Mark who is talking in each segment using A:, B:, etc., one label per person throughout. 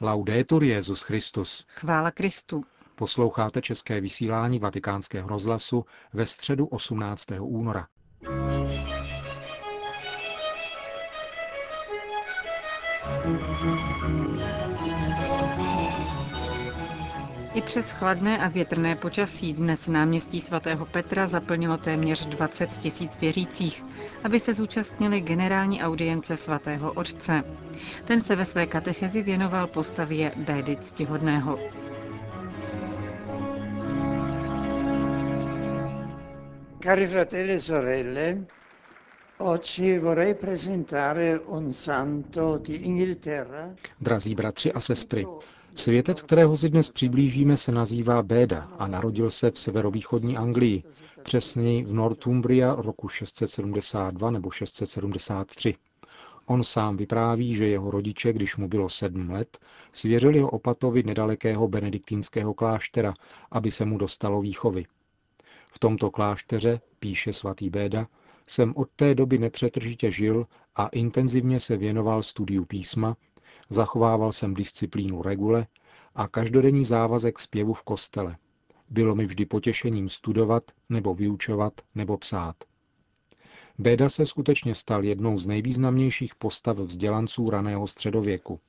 A: Laudetur Jezus Christus.
B: Chvála Kristu.
A: Posloucháte české vysílání Vatikánského rozhlasu ve středu 18. února.
B: I přes chladné a větrné počasí dnes náměstí svatého Petra zaplnilo téměř 20 tisíc věřících, aby se zúčastnili generální audience svatého otce. Ten se ve své katechezi věnoval postavě Bédy ctihodného.
C: Cari fratelli e sorelle, oggi vorrei presentare un santo di Inghilterra.
A: Drazí bratři a sestry, Světec, kterého si dnes přiblížíme, se nazývá Béda a narodil se v severovýchodní Anglii, přesněji v Northumbria roku 672 nebo 673. On sám vypráví, že jeho rodiče, když mu bylo sedm let, svěřili ho opatovi nedalekého benediktínského kláštera, aby se mu dostalo výchovy. V tomto klášteře, píše svatý Béda, jsem od té doby nepřetržitě žil a intenzivně se věnoval studiu písma, zachovával jsem disciplínu regule a každodenní závazek zpěvu v kostele. Bylo mi vždy potěšením studovat nebo vyučovat nebo psát. Béda se skutečně stal jednou z nejvýznamnějších postav vzdělanců raného středověku,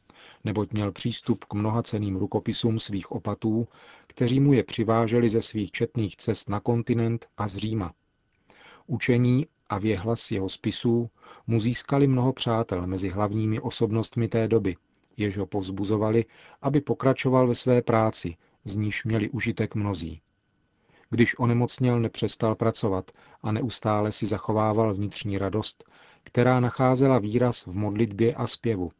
A: neboť měl přístup k mnohaceným rukopisům svých opatů, kteří mu je přiváželi ze svých četných cest na kontinent a z Říma. Učení a věhlas jeho spisů mu získali mnoho přátel mezi hlavními osobnostmi té doby, jež ho povzbuzovali, aby pokračoval ve své práci, z níž měli užitek mnozí. Když onemocněl, nepřestal pracovat a neustále si zachovával vnitřní radost, která nacházela výraz v modlitbě a zpěvu.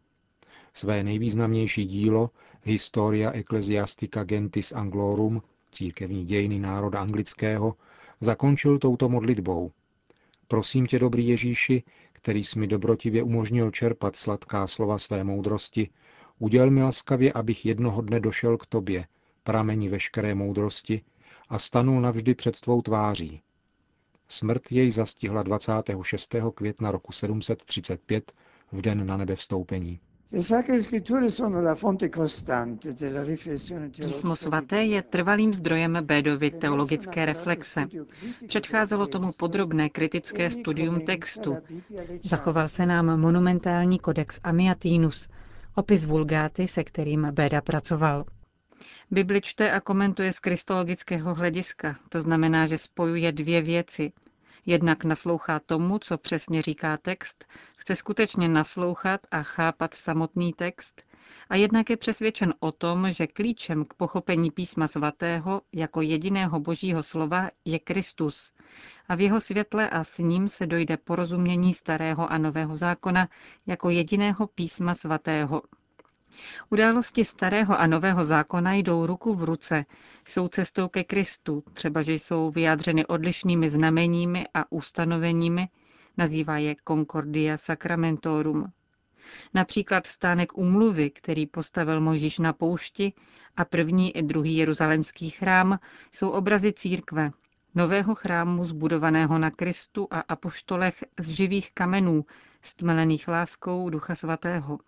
A: Své nejvýznamnější dílo, Historia Ecclesiastica Gentis Anglorum, církevní dějiny národa anglického, zakončil touto modlitbou. Prosím tě, dobrý Ježíši, který jsi mi dobrotivě umožnil čerpat sladká slova své moudrosti, uděl mi laskavě, abych jednoho dne došel k tobě, prameni veškeré moudrosti, a stanul navždy před tvou tváří. Smrt jej zastihla 26. května roku 735 v den na nebe vstoupení.
B: Písmo svaté je trvalým zdrojem Bédovy teologické reflexe. Předcházelo tomu podrobné kritické studium textu. Zachoval se nám monumentální kodex Amiatinus, opis vulgáty, se kterým Béda pracoval. Bibli čte a komentuje z kristologického hlediska, to znamená, že spojuje dvě věci. Jednak naslouchá tomu, co přesně říká text, chce skutečně naslouchat a chápat samotný text, a jednak je přesvědčen o tom, že klíčem k pochopení písma svatého jako jediného božího slova je Kristus a v jeho světle a s ním se dojde porozumění starého a nového zákona jako jediného písma svatého. Události starého a nového zákona jdou ruku v ruce, jsou cestou ke Kristu, třeba že jsou vyjádřeny odlišnými znameními a ustanoveními, nazývá je Concordia Sacramentorum. Například stánek umluvy, který postavil Možíš na poušti a první i druhý jeruzalemský chrám, jsou obrazy církve, nového chrámu zbudovaného na Kristu a apoštolech z živých kamenů, stmelených láskou Ducha Svatého.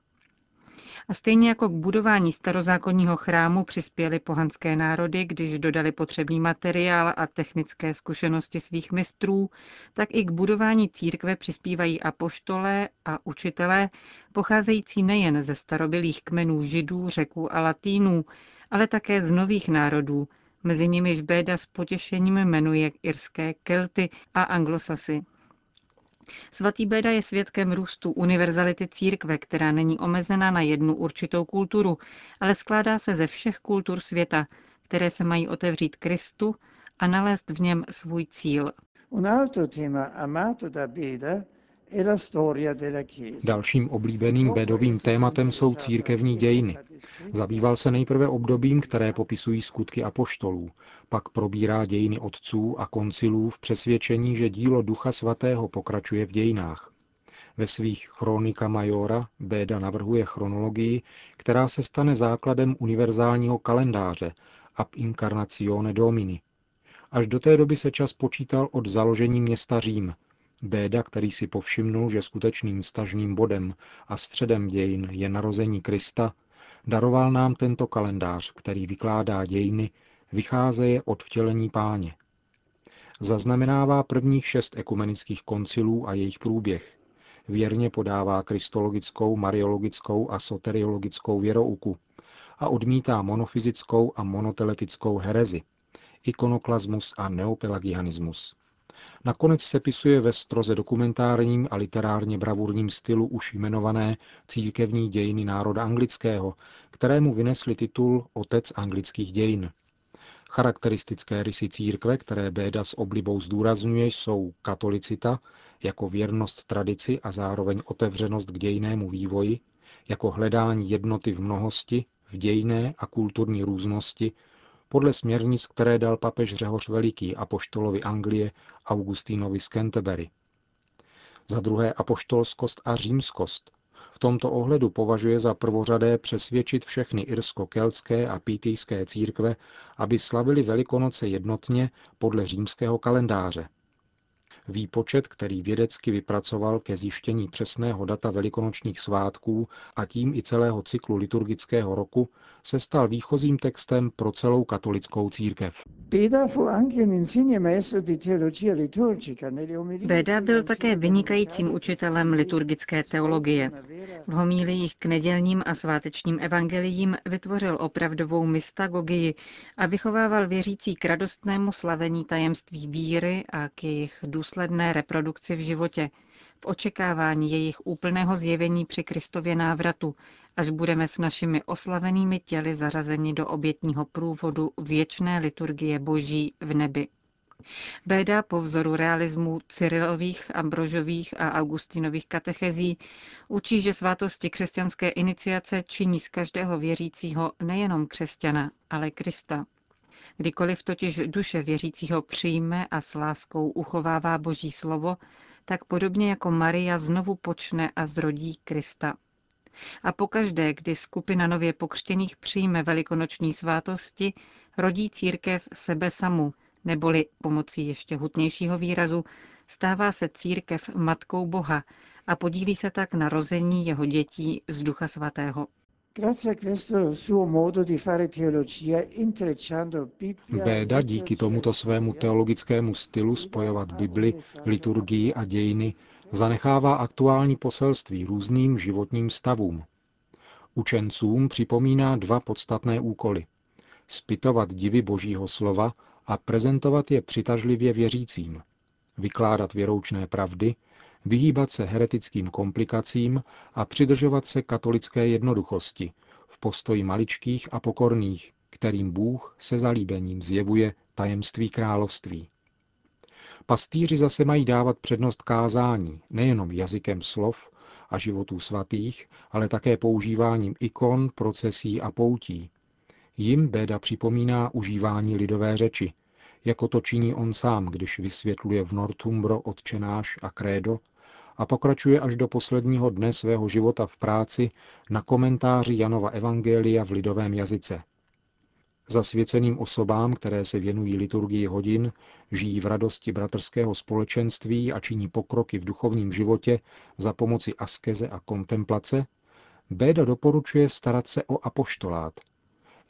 B: A stejně jako k budování starozákonního chrámu přispěly pohanské národy, když dodali potřebný materiál a technické zkušenosti svých mistrů, tak i k budování církve přispívají apoštolé a učitelé, pocházející nejen ze starobilých kmenů židů, řeků a latínů, ale také z nových národů, mezi nimiž Béda s potěšením jmenuje irské Kelty a anglosasy. Svatý Beda je svědkem růstu univerzality církve, která není omezena na jednu určitou kulturu, ale skládá se ze všech kultur světa, které se mají otevřít Kristu a nalézt v něm svůj cíl. Un altro tema amato da Beda
A: Dalším oblíbeným bedovým tématem jsou církevní dějiny. Zabýval se nejprve obdobím, které popisují skutky apoštolů, pak probírá dějiny otců a koncilů v přesvědčení, že dílo Ducha Svatého pokračuje v dějinách. Ve svých Chronika Majora Béda navrhuje chronologii, která se stane základem univerzálního kalendáře ab incarnatione domini. Až do té doby se čas počítal od založení města Řím, Béda, který si povšimnul, že skutečným stažným bodem a středem dějin je narození Krista, Daroval nám tento kalendář, který vykládá dějiny, vycházeje od vtělení páně. Zaznamenává prvních šest ekumenických koncilů a jejich průběh. Věrně podává kristologickou, mariologickou a soteriologickou věrouku a odmítá monofyzickou a monoteletickou herezi, ikonoklasmus a neopelagianismus. Nakonec se pisuje ve stroze dokumentárním a literárně bravurním stylu už jmenované Církevní dějiny národa anglického, kterému vynesli titul Otec anglických dějin. Charakteristické rysy církve, které Béda s oblibou zdůrazňuje, jsou katolicita, jako věrnost tradici a zároveň otevřenost k dějnému vývoji, jako hledání jednoty v mnohosti, v dějné a kulturní různosti, podle směrnic, které dal papež Řehoř Veliký apoštolovi Anglie Augustínovi z Canterbury. Za druhé apoštolskost a římskost. V tomto ohledu považuje za prvořadé přesvědčit všechny irsko-keltské a pítijské církve, aby slavili Velikonoce jednotně podle římského kalendáře. Výpočet, který vědecky vypracoval ke zjištění přesného data velikonočních svátků a tím i celého cyklu liturgického roku, se stal výchozím textem pro celou katolickou církev.
B: Beda byl také vynikajícím učitelem liturgické teologie. V homíliích k nedělním a svátečním evangeliím vytvořil opravdovou mystagogii a vychovával věřící k radostnému slavení tajemství víry a k jejich důsledné reprodukci v životě, v očekávání jejich úplného zjevení při Kristově návratu, až budeme s našimi oslavenými těly zařazeni do obětního průvodu věčné liturgie Boží v nebi. Béda po vzoru realismu Cyrilových, Ambrožových a Augustinových katechezí učí, že svátosti křesťanské iniciace činí z každého věřícího nejenom křesťana, ale Krista. Kdykoliv totiž duše věřícího přijme a s láskou uchovává Boží slovo, tak podobně jako Maria znovu počne a zrodí Krista. A pokaždé, kdy skupina nově pokřtěných přijme velikonoční svátosti, rodí církev sebe samu, neboli pomocí ještě hutnějšího výrazu, stává se církev matkou Boha a podílí se tak na rození jeho dětí z Ducha Svatého.
A: Béda díky tomuto svému teologickému stylu spojovat Bibli, liturgii a dějiny zanechává aktuální poselství různým životním stavům. Učencům připomíná dva podstatné úkoly. Spytovat divy božího slova a prezentovat je přitažlivě věřícím. Vykládat věroučné pravdy, vyhýbat se heretickým komplikacím a přidržovat se katolické jednoduchosti v postoji maličkých a pokorných, kterým Bůh se zalíbením zjevuje tajemství království. Pastýři zase mají dávat přednost kázání nejenom jazykem slov a životů svatých, ale také používáním ikon, procesí a poutí. Jim Béda připomíná užívání lidové řeči, jako to činí on sám, když vysvětluje v Northumbro odčenáš a krédo a pokračuje až do posledního dne svého života v práci na komentáři Janova Evangelia v lidovém jazyce. Zasvěceným osobám, které se věnují liturgii hodin, žijí v radosti bratrského společenství a činí pokroky v duchovním životě za pomoci askeze a kontemplace, Béda doporučuje starat se o apoštolát.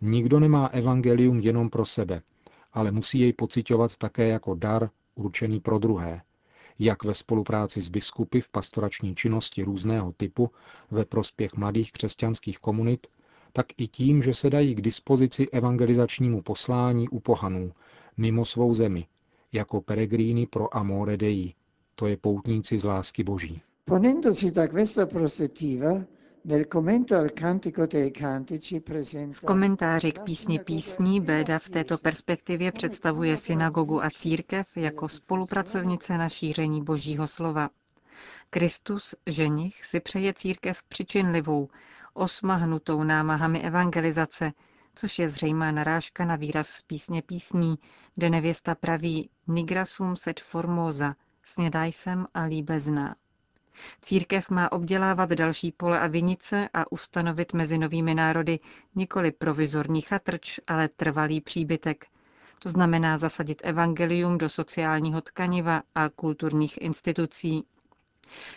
A: Nikdo nemá evangelium jenom pro sebe, ale musí jej pocitovat také jako dar určený pro druhé, jak ve spolupráci s biskupy v pastorační činnosti různého typu ve prospěch mladých křesťanských komunit, tak i tím, že se dají k dispozici evangelizačnímu poslání u pohanů, mimo svou zemi, jako peregríny pro Amore Dei, to je poutníci z lásky Boží. Ponendosi da questa prospettiva,
B: v komentáři k písni písní Béda v této perspektivě představuje synagogu a církev jako spolupracovnice na šíření božího slova. Kristus, ženich, si přeje církev přičinlivou, osmahnutou námahami evangelizace, což je zřejmá narážka na výraz z písně písní, kde nevěsta praví Nigrasum set formosa, snědaj jsem a líbezná. Církev má obdělávat další pole a vinice a ustanovit mezi novými národy nikoli provizorní chatrč, ale trvalý příbytek. To znamená zasadit evangelium do sociálního tkaniva a kulturních institucí.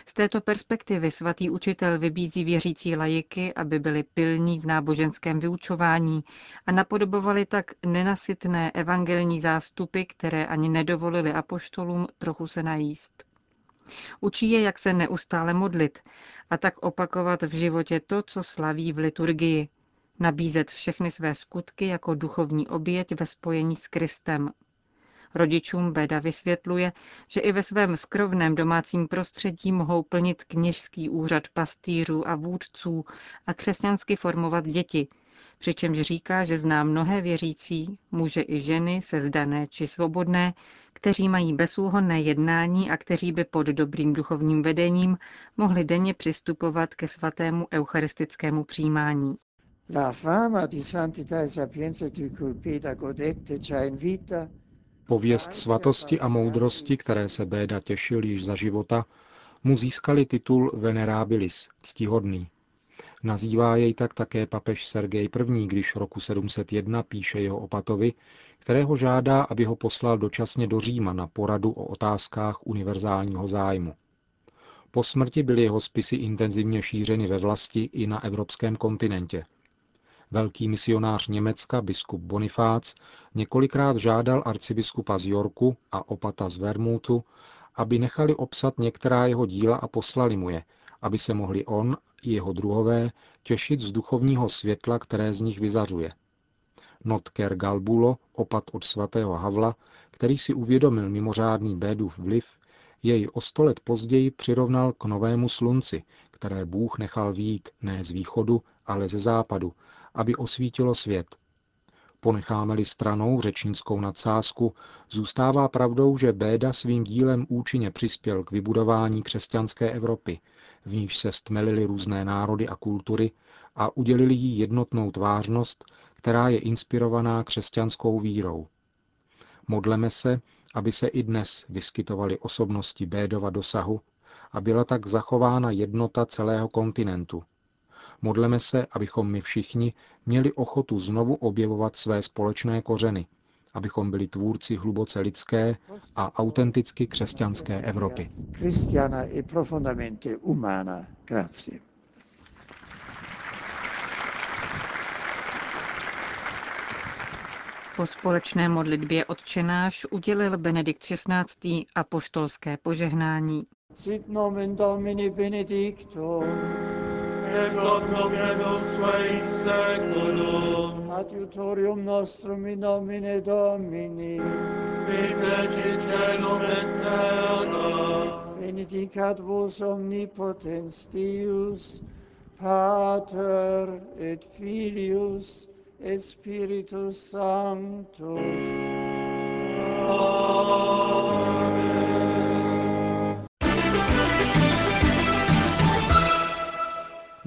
B: Z této perspektivy svatý učitel vybízí věřící lajiky, aby byli pilní v náboženském vyučování a napodobovali tak nenasytné evangelní zástupy, které ani nedovolili apoštolům trochu se najíst. Učí je, jak se neustále modlit a tak opakovat v životě to, co slaví v liturgii. Nabízet všechny své skutky jako duchovní oběť ve spojení s Kristem. Rodičům Beda vysvětluje, že i ve svém skrovném domácím prostředí mohou plnit kněžský úřad pastýřů a vůdců a křesťansky formovat děti, přičemž říká, že zná mnohé věřící, muže i ženy, sezdané či svobodné, kteří mají bezúhonné jednání a kteří by pod dobrým duchovním vedením mohli denně přistupovat ke svatému eucharistickému přijímání. La fama di santità e sapienza di cui Peda godette già in vita
A: Pověst svatosti a moudrosti, které se Béda těšil již za života, mu získali titul Venerabilis, ctihodný. Nazývá jej tak také papež Sergej I., když roku 701 píše jeho opatovi, kterého žádá, aby ho poslal dočasně do Říma na poradu o otázkách univerzálního zájmu. Po smrti byly jeho spisy intenzivně šířeny ve vlasti i na evropském kontinentě. Velký misionář Německa, biskup Bonifác, několikrát žádal arcibiskupa z Yorku a opata z Vermutu, aby nechali obsat některá jeho díla a poslali mu je, aby se mohli on i jeho druhové těšit z duchovního světla, které z nich vyzařuje. Notker Galbulo, opat od svatého Havla, který si uvědomil mimořádný Bédův vliv, jej o sto let později přirovnal k novému slunci, které Bůh nechal výjít ne z východu, ale ze západu, aby osvítilo svět. Ponecháme-li stranou řečnickou nadsázku, zůstává pravdou, že Béda svým dílem účinně přispěl k vybudování křesťanské Evropy, v níž se stmelily různé národy a kultury a udělili jí jednotnou tvářnost, která je inspirovaná křesťanskou vírou. Modleme se, aby se i dnes vyskytovaly osobnosti Bédova dosahu a byla tak zachována jednota celého kontinentu, Modleme se, abychom my všichni měli ochotu znovu objevovat své společné kořeny, abychom byli tvůrci hluboce lidské a autenticky křesťanské Evropy.
C: e profondamente umana. Grazie.
B: Po společné modlitbě odčenáš udělil Benedikt XVI. apoštolské požehnání. Sit nomen Domini benedictum
C: in seculum. Adiutorium nostrum in nomine Domini. Qui feci celum et terra. Benedicat vos omnipotens Deus, Pater et Filius et Spiritus Sanctus. Amen.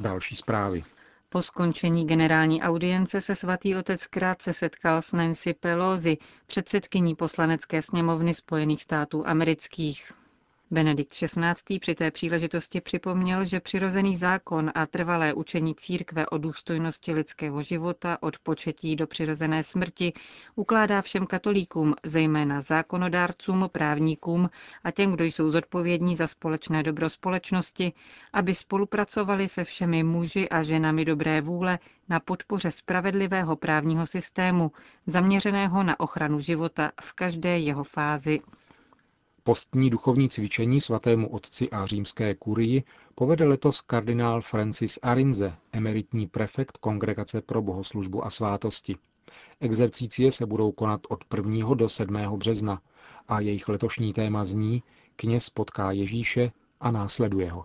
A: Další zprávy.
B: Po skončení generální audience se svatý otec krátce setkal s Nancy Pelosi, předsedkyní poslanecké sněmovny Spojených států amerických. Benedikt XVI. při té příležitosti připomněl, že přirozený zákon a trvalé učení církve o důstojnosti lidského života od početí do přirozené smrti ukládá všem katolíkům, zejména zákonodárcům, právníkům a těm, kdo jsou zodpovědní za společné dobro společnosti, aby spolupracovali se všemi muži a ženami dobré vůle na podpoře spravedlivého právního systému, zaměřeného na ochranu života v každé jeho fázi.
A: Postní duchovní cvičení svatému otci a římské kurii povede letos kardinál Francis Arinze, emeritní prefekt Kongregace pro bohoslužbu a svátosti. Exercície se budou konat od 1. do 7. března a jejich letošní téma zní Kněz potká Ježíše a následuje ho.